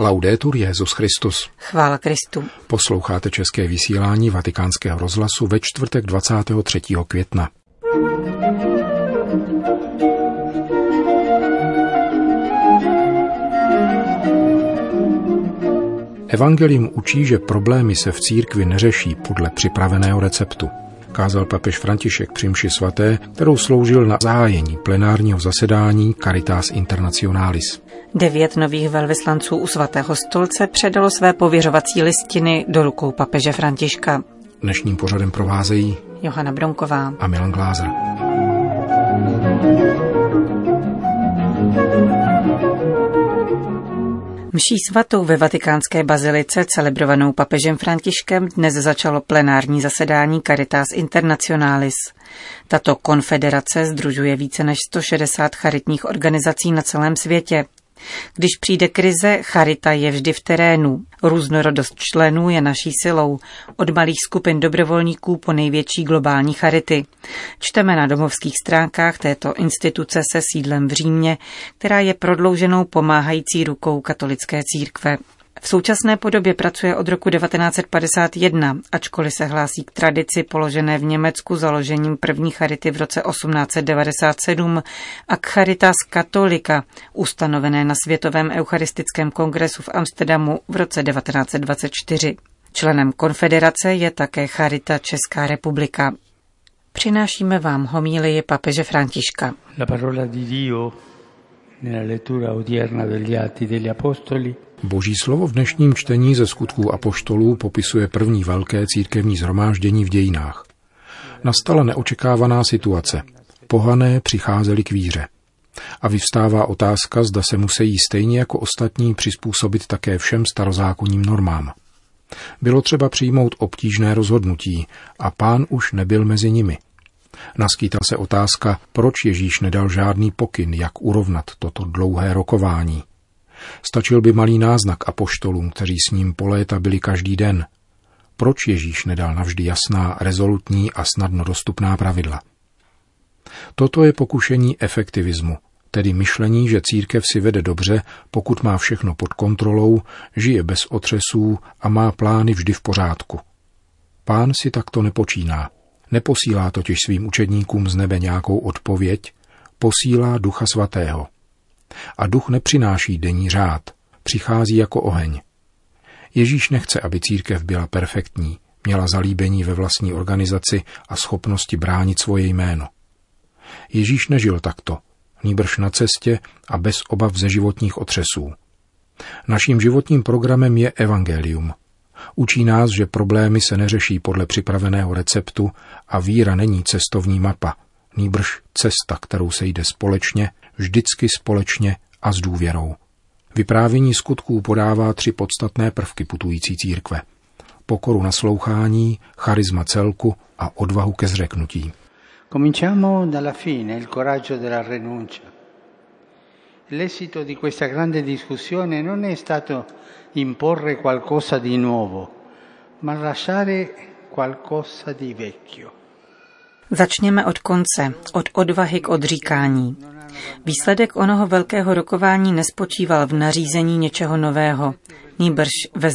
Laudetur Jezus Christus. Chvála Kristu. Posloucháte české vysílání Vatikánského rozhlasu ve čtvrtek 23. května. Evangelium učí, že problémy se v církvi neřeší podle připraveného receptu. Kázal papež František při svaté, kterou sloužil na zájení plenárního zasedání Caritas Internationalis. Devět nových velvyslanců u svatého stolce předalo své pověřovací listiny do rukou papeže Františka. Dnešním pořadem provázejí Johana Bronková a Milan Glázer. Mší svatou ve vatikánské bazilice, celebrovanou papežem Františkem, dnes začalo plenární zasedání Caritas Internationalis. Tato konfederace združuje více než 160 charitních organizací na celém světě. Když přijde krize, charita je vždy v terénu. Různorodost členů je naší silou. Od malých skupin dobrovolníků po největší globální charity. Čteme na domovských stránkách této instituce se sídlem v Římě, která je prodlouženou pomáhající rukou katolické církve. V současné podobě pracuje od roku 1951, ačkoliv se hlásí k tradici položené v Německu založením první charity v roce 1897 a k Charitas Katolika, ustanovené na Světovém eucharistickém kongresu v Amsterdamu v roce 1924. Členem konfederace je také Charita Česká republika. Přinášíme vám homílii papeže Františka. La parola di Dio nella lettura odierna degli Atti degli Apostoli Boží slovo v dnešním čtení ze skutků apoštolů popisuje první velké církevní zhromáždění v dějinách. Nastala neočekávaná situace. Pohané přicházeli k víře. A vyvstává otázka, zda se musí stejně jako ostatní přizpůsobit také všem starozákonním normám. Bylo třeba přijmout obtížné rozhodnutí a pán už nebyl mezi nimi. Naskýtal se otázka, proč Ježíš nedal žádný pokyn, jak urovnat toto dlouhé rokování. Stačil by malý náznak apoštolům, kteří s ním po léta byli každý den. Proč Ježíš nedal navždy jasná, rezolutní a snadno dostupná pravidla? Toto je pokušení efektivismu, tedy myšlení, že církev si vede dobře, pokud má všechno pod kontrolou, žije bez otřesů a má plány vždy v pořádku. Pán si takto nepočíná. Neposílá totiž svým učedníkům z nebe nějakou odpověď, posílá Ducha Svatého – a duch nepřináší denní řád, přichází jako oheň. Ježíš nechce, aby církev byla perfektní, měla zalíbení ve vlastní organizaci a schopnosti bránit svoje jméno. Ježíš nežil takto, nýbrž na cestě a bez obav ze životních otřesů. Naším životním programem je evangelium. Učí nás, že problémy se neřeší podle připraveného receptu a víra není cestovní mapa, nýbrž cesta, kterou se jde společně vždycky společně a s důvěrou. Vyprávění skutků podává tři podstatné prvky putující církve. Pokoru naslouchání, charisma celku a odvahu ke zřeknutí. Cominciamo dalla fine, il coraggio della renuncia. L'esito di questa grande discussione non è stato imporre qualcosa di nuovo, ma lasciare qualcosa di vecchio. Začněme od konce, od odvahy k odříkání. Výsledek onoho velkého rokování nespočíval v nařízení něčeho nového, nýbrž ve